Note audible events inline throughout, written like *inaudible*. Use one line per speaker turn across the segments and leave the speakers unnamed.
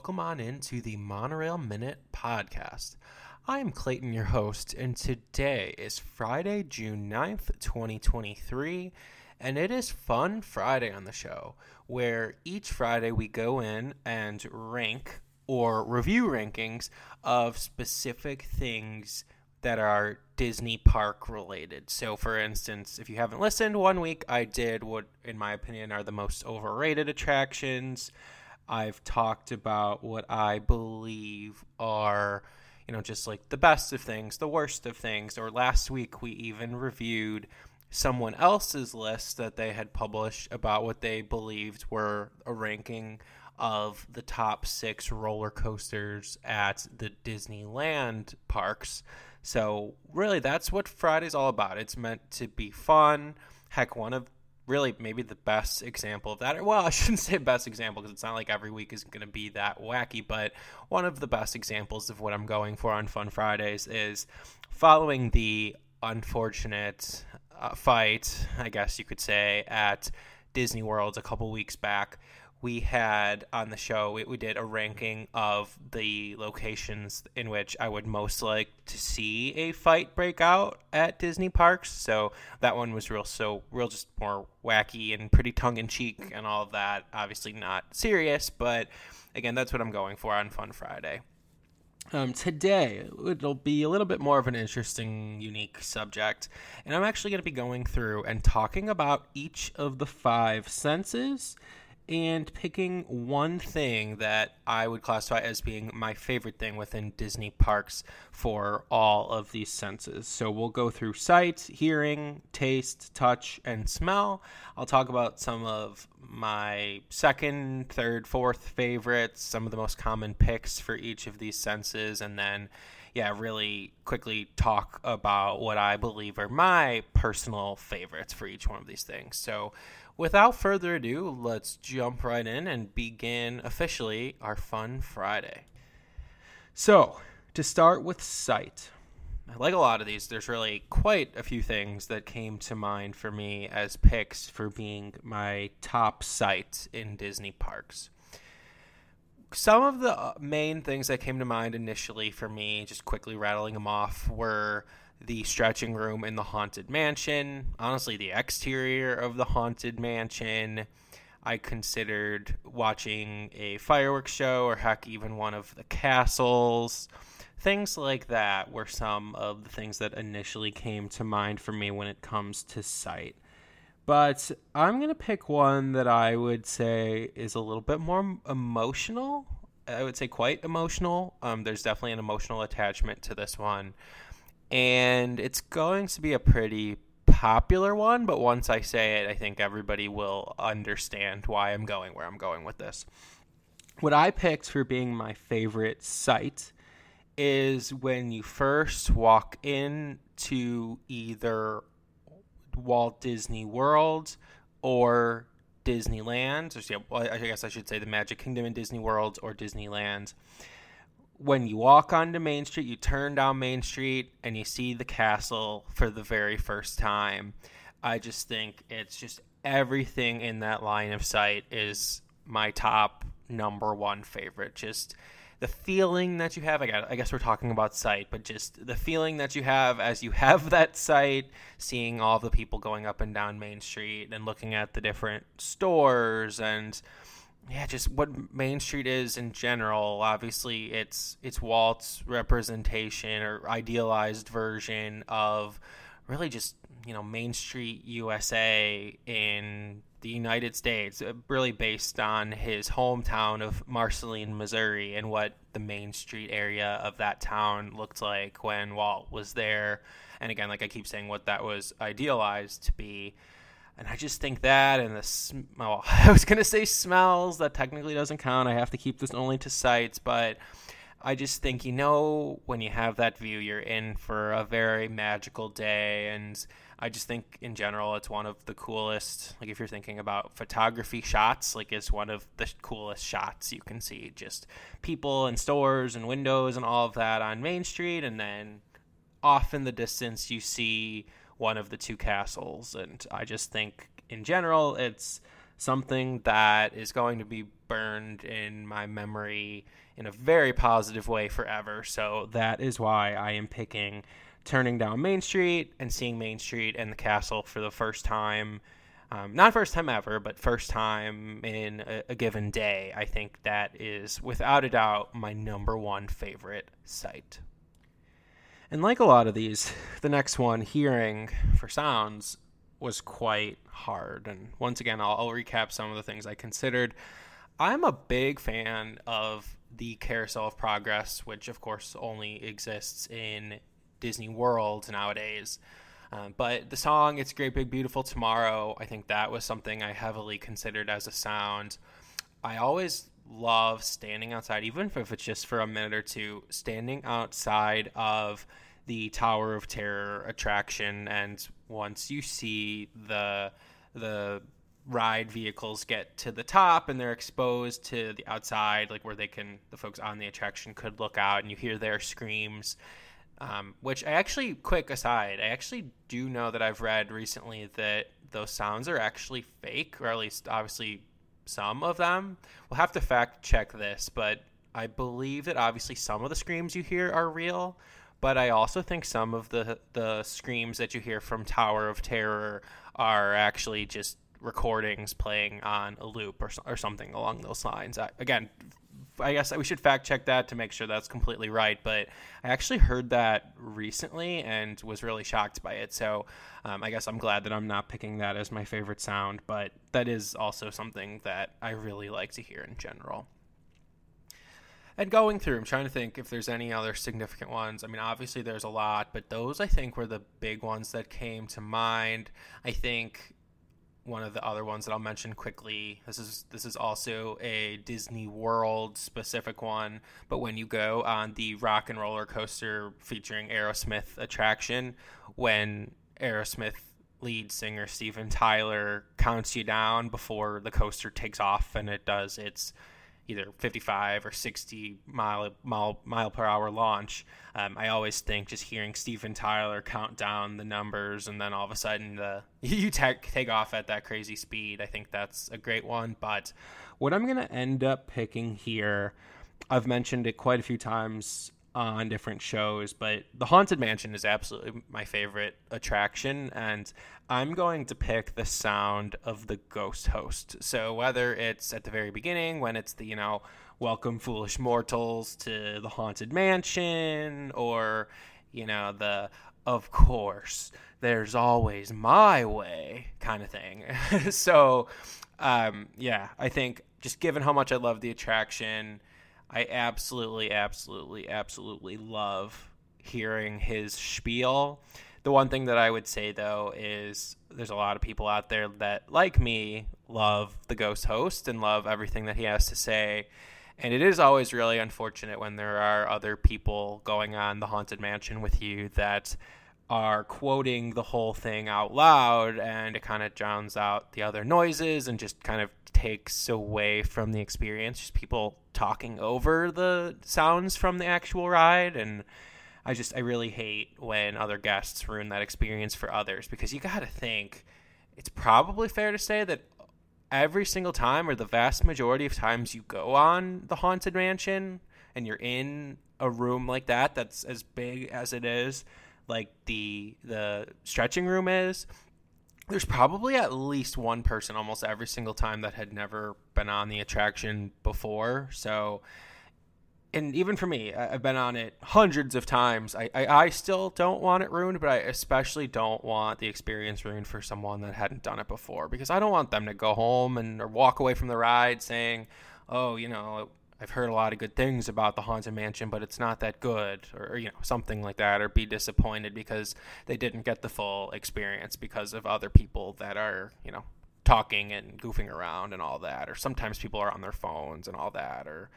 Welcome on into the Monorail Minute podcast. I am Clayton, your host, and today is Friday, June 9th, 2023, and it is Fun Friday on the show, where each Friday we go in and rank or review rankings of specific things that are Disney park related. So, for instance, if you haven't listened, one week I did what, in my opinion, are the most overrated attractions. I've talked about what I believe are, you know, just like the best of things, the worst of things. Or last week we even reviewed someone else's list that they had published about what they believed were a ranking of the top six roller coasters at the Disneyland parks. So, really, that's what Friday's all about. It's meant to be fun. Heck, one of really maybe the best example of that. Well, I *laughs* shouldn't say best example because it's not like every week is going to be that wacky, but one of the best examples of what I'm going for on Fun Fridays is following the unfortunate uh, fight, I guess you could say, at Disney World a couple weeks back we had on the show, we, we, did a ranking of the locations in which I would most like to see a fight break out at Disney parks. So that one was real, so real, just more wacky and pretty tongue in cheek and all of that. Obviously not serious, but again, that's what I'm going for on Fun Friday. Um, today, it'll be a little bit more of an interesting, unique subject, and I'm actually going to be going through and talking about each of the five senses and picking one thing that I would classify as being my favorite thing within Disney parks for all of these senses. So we'll go through sight, hearing, taste, touch, and smell. I'll talk about some of my second, third, fourth favorites, some of the most common picks for each of these senses, and then yeah, really quickly talk about what I believe are my personal favorites for each one of these things. So, without further ado, let's jump right in and begin officially our Fun Friday. So, to start with sight, like a lot of these, there's really quite a few things that came to mind for me as picks for being my top sight in Disney parks. Some of the uh, main things that came to mind initially for me, just quickly rattling them off, were the stretching room in the haunted mansion. Honestly, the exterior of the haunted mansion. I considered watching a fireworks show or heck, even one of the castles. Things like that were some of the things that initially came to mind for me when it comes to sight. But I'm going to pick one that I would say is a little bit more emotional. I would say quite emotional. Um, there's definitely an emotional attachment to this one. And it's going to be a pretty popular one, but once I say it, I think everybody will understand why I'm going where I'm going with this. What I picked for being my favorite sight is when you first walk into either Walt Disney World or Disneyland. Or, I guess I should say the Magic Kingdom and Disney World or Disneyland. When you walk onto Main Street, you turn down Main Street and you see the castle for the very first time. I just think it's just everything in that line of sight is my top number one favorite. Just the feeling that you have. I guess, we're talking about sight, but just the feeling that you have as you have *laughs* that sight, seeing all the people going up and down Main Street and looking at the different stores and yeah, just what Main Street is in general. Obviously, it's it's Walt's representation or idealized version of really just you know Main Street USA in the United States, uh, really based on his hometown of Marceline, Missouri, and what the Main Street area of that town looked like when Walt was there. And again, like I keep saying, what that was idealized to be. And I just think that, and the sm- *laughs* well, I was gonna say smells. That technically doesn't count. I have to keep this only to sights, but I just think you know when you have that view, you're in for a very magical day, and I just think in general it's one of the coolest. Like if you're thinking about photography shots, like it's one of the coolest shots you can see. Just people and stores and windows and all of that on Main Street, and then off in the distance you see one of the two castles. And I just think in general it's something that is going to be burned in my memory in a very positive way forever. So that is why I am picking turning down Main Street and seeing Main Street and the castle for the first time. Um, not first time ever, but first time in a, a, given day. I think that is, without a doubt, my number one favorite sight. And like a lot of these, the next one, hearing for sounds, was quite hard. And once again, I'll, I'll recap some of the things I considered. I'm a big fan of the Carousel of Progress, which of course only exists in Disney World nowadays. Um, but the song "It's Great Big Beautiful Tomorrow," I think that was something I heavily considered as a sound. I always love standing outside, even if it's just for a minute or two, standing outside of the Tower of Terror attraction, and once you see the the ride vehicles get to the top and they're exposed to the outside, like where they can the folks on the attraction could look out, and you hear their screams um, which I actually, quick aside, I actually do know that I've read recently that those sounds are actually fake, or at least obviously some of them. We'll have to fact check this, but I believe that obviously some of the screams you hear are real, but I also think some of the the screams that you hear from Tower of Terror are actually just recordings playing on a loop or, or something along those lines. I, again, I guess we should fact check that to make sure that's completely right. But I actually heard that recently and was really shocked by it. So um, I guess I'm glad that I'm not picking that as my favorite sound. But that is also something that I really like to hear in general. And going through, I'm trying to think if there's any other significant ones. I mean, obviously there's a lot, but those I think were the big ones that came to mind. I think one of the other ones that I'll mention quickly. This is this is also a Disney World specific one, but when you go on the Rock and Roller Coaster featuring Aerosmith attraction, when Aerosmith lead singer Steven Tyler counts you down before the coaster takes off and it does its either 55 or 60 mile mile, mile per hour launch. Um, I always think just hearing Steven Tyler count down the numbers and then all of a sudden the *laughs* you take take off at that crazy speed. I think that's a great one. But what I'm gonna end up picking here, I've mentioned it quite a few times on different shows, but the Haunted Mansion is absolutely my favorite attraction, and I'm going to pick the sound of the ghost host. So whether it's at the very beginning when it's the, you know, welcome foolish mortals to the Haunted Mansion, or, you know, the of course there's always my way kind of thing. *laughs* so, um, yeah, I think just given how much I love the attraction I absolutely, absolutely, absolutely love hearing his spiel. The one thing that I would say though is there's a lot of people out there that, like me, love the ghost host and love everything that he has to say. And it is always really unfortunate when there are other people going on the Haunted Mansion with you that are quoting the whole thing out loud and it kind of drowns out the other noises and just kind of takes away from the experience. Just people talking over the sounds from the actual ride. And I just, I really hate when other guests ruin that experience for others because you got to think it's probably fair to say that every single time or the vast majority of times you go on the Haunted Mansion and you're in a room like that that's as big as it is like the the stretching room is there's probably at least one person almost every single time that had never been on the attraction before. So, and even for me, I've been on it hundreds of times. I, I, I, still don't want it ruined, but I especially don't want the experience ruined for someone that hadn't done it before because I don't want them to go home and or walk away from the ride saying, "Oh, you know, I've heard a lot of good things about the Haunted Mansion, but it's not that good, or, you know, something like that, or be disappointed because they didn't get the full experience because of other people that are, you know, talking and goofing around and all that, or sometimes people are on their phones and all that, or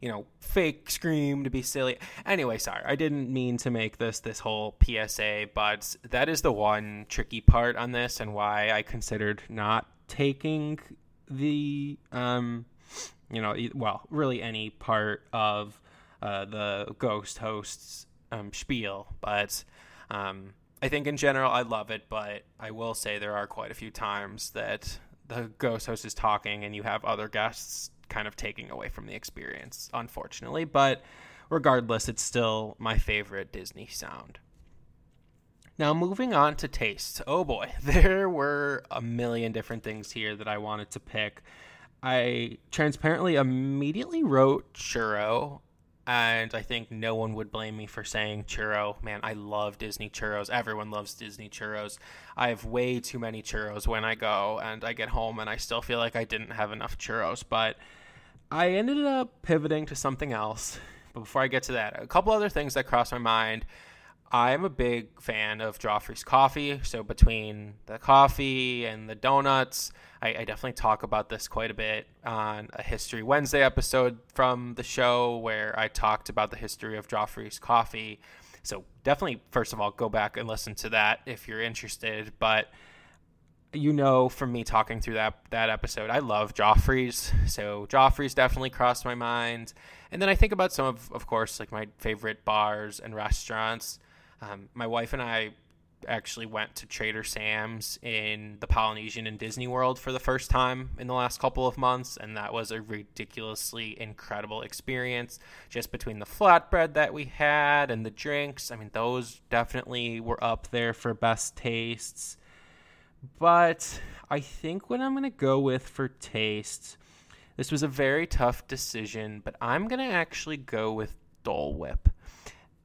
you know, fake scream to be silly. Anyway, sorry, I didn't mean to make this this whole PSA, but that is the one tricky part on this, and why I considered not taking the um you know, well, really any part of uh, the ghost host's um, spiel. But um, I think in general, I love it. But I will say there are quite a few times that the ghost host is talking and you have other guests kind of taking away from the experience, unfortunately. But regardless, it's still my favorite Disney sound. Now, moving on to taste. Oh boy, *laughs* there were a million different things here that I wanted to pick. I transparently immediately wrote churro, and I think no one would blame me for saying churro. Man, I love Disney churros. Everyone loves Disney churros. I have way too many churros when I go, and I get home and I still feel like I didn't have enough churros, but I ended up pivoting to something else. But before I get to that, a couple other things that crossed my mind. I'm a big fan of Joffrey's coffee. So between the coffee and the donuts, I, I, definitely talk about this quite a bit on a History Wednesday episode from the show where I talked about the history of Joffrey's coffee. So definitely, first of all, go back and listen to that if you're interested. But you know from me talking through that that episode, I love Joffrey's. So Joffrey's definitely crossed my mind. And then I think about some of, of course, like my favorite bars and restaurants. Um, my wife and I actually went to Trader Sam's in the Polynesian and Disney World for the first time in the last couple of months, and that was a ridiculously incredible experience. Just between the flatbread that we had and the drinks, I mean, those definitely were up there for best tastes. But I think what I'm going to go with for taste, this was a very tough decision, but I'm going to actually go with Dole Whip.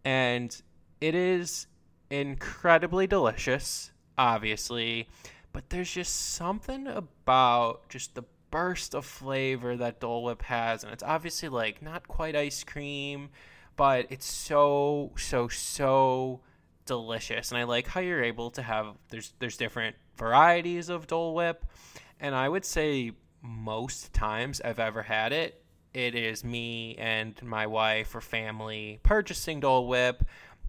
And it is incredibly delicious, obviously, but there's just something about just the burst of flavor that Dole Whip has, and it's obviously like not quite ice cream, but it's so so so delicious. And I like how you're able to have there's there's different varieties of Dole Whip, and I would say most times I've ever had it, it is me and my wife or family purchasing Dole Whip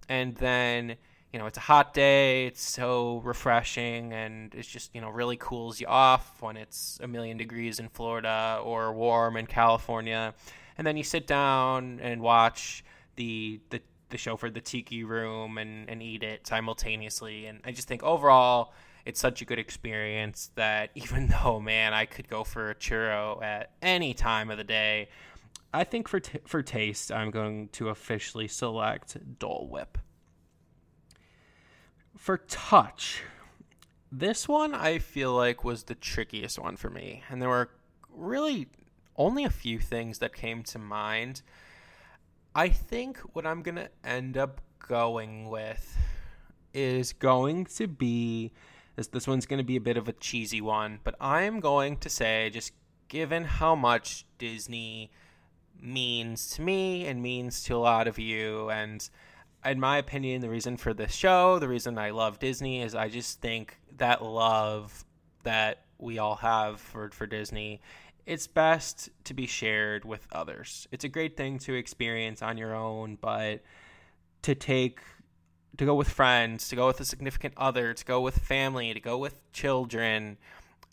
and then you know it's a hot day it's so refreshing and it's just you know really cools you off when it's a million degrees in florida or warm in california. And then you sit down and watch the the, the show for the tiki room and, and eat it simultaneously. And i just think overall it's such a good experience that *laughs* even though man i could go for a churro at any time of the day I think for t- for taste, I'm going to officially select Dole Whip. For touch, this one I feel like was the trickiest one for me, and there were really only a few things that came to mind. I think what I'm gonna end up going with is going to be this. This one's gonna be a bit of a cheesy one, but I'm going to say just given how much Disney means to me and means to a lot of you. And in my opinion, the reason for this show, the reason I love Disney is I just think that love that we all have for, for Disney, it's best to be shared with others. It's a great thing to experience on your own, but to take to go with friends, to go with a significant other, to go with family, to go with children,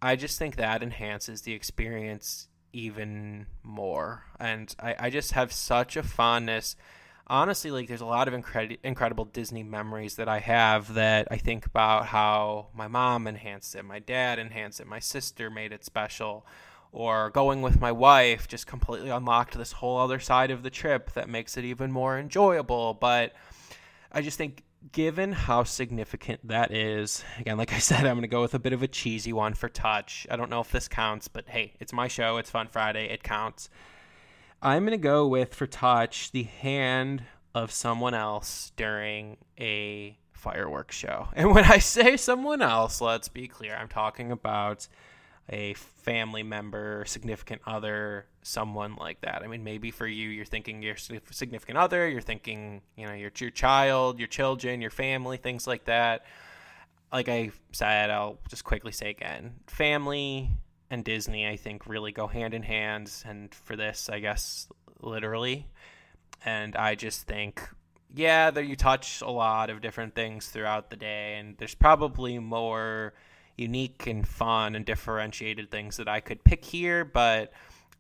I just think that enhances the experience even more. And I, I just have such a fondness. Honestly, like there's a lot of incredi- incredible Disney memories that I have that I think about how my mom enhanced it, my dad enhanced it, my sister made it special, or going with my wife just completely unlocked this whole other side of the trip that makes it even more enjoyable. But I just think given how significant that is, again, like I said, I'm going to go with a bit of a cheesy one for touch. I don't know if this counts, but hey, it's my show. It's Fun Friday. It counts. I'm going to go with for touch the hand of someone else during a fireworks show. And when I say someone else, let's be clear, I'm talking about a family member, significant other, someone like that. I mean, maybe for you, you're thinking your significant other, you're thinking, you know, your, your child, your children, your family, things like that. Like I said, I'll just quickly say again family and Disney, I think, really go hand in hand. And for this, I guess, literally. And I just think, yeah, that you touch a lot of different things throughout the day, and there's probably more unique and fun and differentiated things that I could pick here, but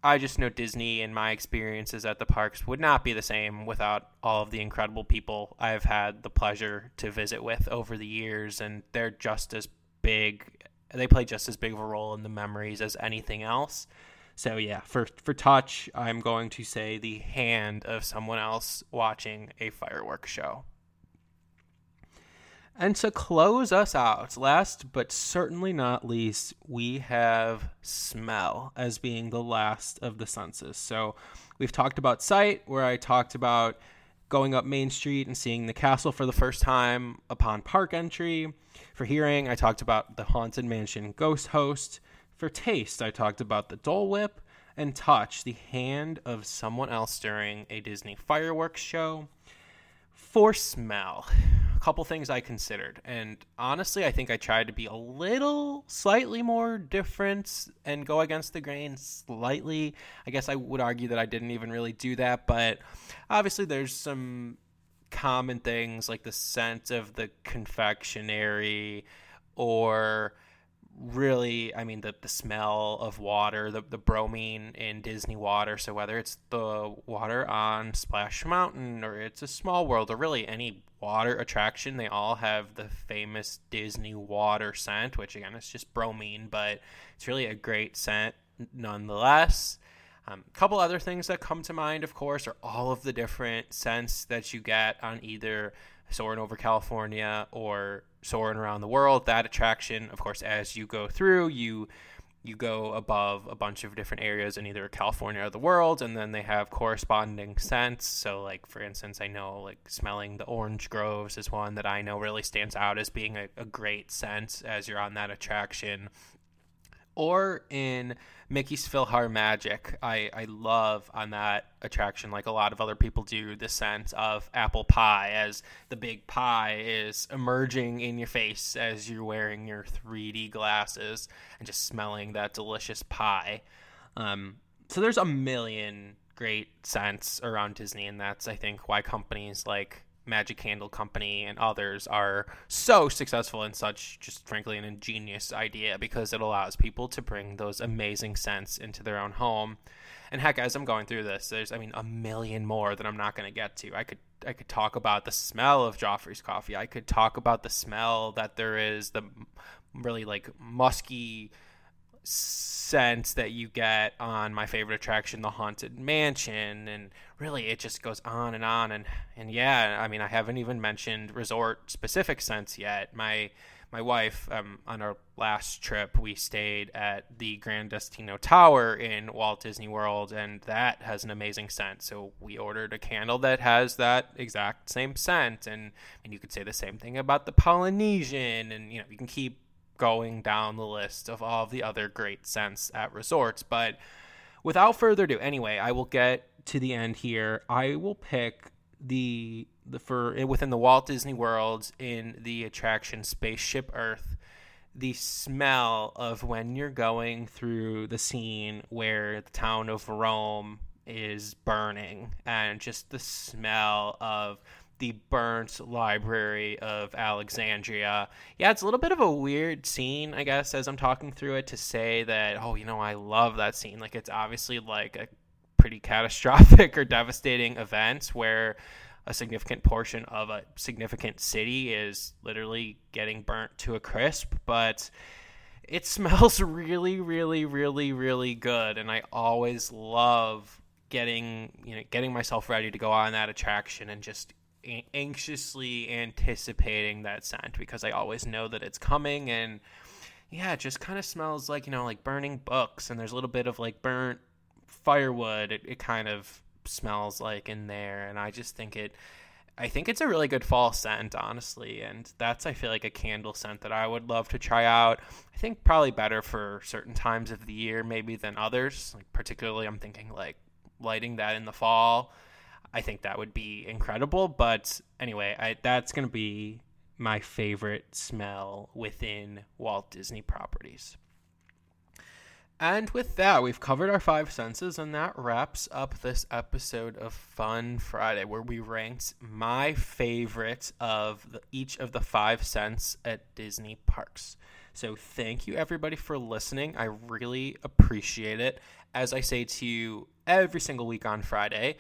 I just know Disney and my experiences at the parks would not be the same without all of the incredible people I've had the pleasure to visit with over the years, and they're just as big. They play just as big of a role in the memories as anything else. So yeah, for for touch, I'm going to say the hand of someone else watching a fireworks show. And to close us out, last but certainly not least, we have smell as being the last of the senses. So we've talked about sight, where I talked about going up Main Street and seeing the castle for the first time upon park entry. For hearing, I talked about the Haunted Mansion ghost host. For taste, I talked about the Dole Whip. And touch, the hand of someone else during a Disney fireworks show. For smell, a couple things I considered. And honestly, I think I tried to be a little slightly more different and go against the grain slightly. I guess I would argue that I didn't even really do that, but obviously there's some common things like the scent of the confectionery or really i mean the, the smell of water the, the bromine in disney water. So whether it's the water on splash mountain or it's a small world or really any water attraction they all have the famous disney water scent which again is just bromine but it's really a great scent nonetheless a um, couple other things that come to mind of course are all of the different scents that you get on either soaring over california or soaring around the world. That attraction, of course, as you go through, you you go above a bunch of different areas in either California or the world, and then they have corresponding scents. So, like for instance, I know like smelling the orange groves is one that I know really stands out as being a, a great scent as you're on that attraction or in Mickey's PhilharMagic. I, I love on that attraction, like a lot of other people do, the scent of apple pie as the big pie is emerging in your face as you're wearing your 3D glasses and just smelling that delicious pie. Um, so there's a million great scents around Disney, and that's, I think, why companies like Magic Candle Company and others are so successful and such just frankly an ingenious idea because it allows people to bring those amazing scents into their own home. And heck, as I'm going through this, there's I mean a million more that I'm not going to get to. I could I could talk about the smell of Joffrey's coffee. I could talk about the smell that there is the really like musky sense that you get on my favorite attraction, the Haunted Mansion, and really it just goes on and on and and yeah, I mean I haven't even mentioned resort specific sense yet. My my wife um, on our last trip we stayed at the Gran Destino Tower in Walt Disney World, and that has an amazing scent. So we ordered a candle that has that exact same scent, and and you could say the same thing about the Polynesian, and you know you can keep going down the list of all of the other great scents at resorts. But without further ado, anyway, I will get to the end here. I will pick the the for within the Walt Disney World in the attraction Spaceship Earth. The smell of when you're going through the scene where the town of Rome is burning, and just the smell of the burnt library of Alexandria. Yeah, it's a little bit of a weird scene, I guess, as I'm talking through it to say that, oh, you know, I love that scene. Like, it's obviously like a pretty catastrophic *laughs* or devastating event where a significant portion of a significant city is literally getting burnt to a crisp, but it *laughs* smells really, really, really, really good. And I always love getting, you know, getting myself ready to go on that attraction and just anxiously anticipating that scent because I always know that it's coming and yeah, it just kind of smells like, you know, like burning books and there's a little bit of like burnt firewood. It, it kind of smells like in there and I just think it I think it's a really good fall scent, honestly, and that's I feel like a candle scent that I would love to try out. I think probably better for certain times of the year maybe than others. Like particularly I'm thinking like lighting that in the fall I think that would be incredible. But anyway, I, that's going to be my favorite smell within Walt Disney properties. And with that, we've covered our five senses, and that wraps up this episode of Fun Friday, where we ranked my favorite of the, each of the five scents at Disney parks. So, thank you everybody for listening. I really appreciate it. As I say to you every single week on Friday,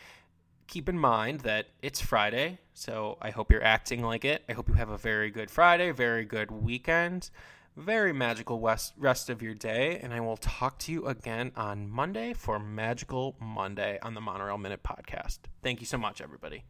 keep in mind that it's Friday, so I hope you're acting like it. I hope you have a very good Friday, very good weekend. very magical west, rest of your day, and I will talk to you again on Monday for Magical Monday on the Monorail Minute podcast. Thank you so much, everybody.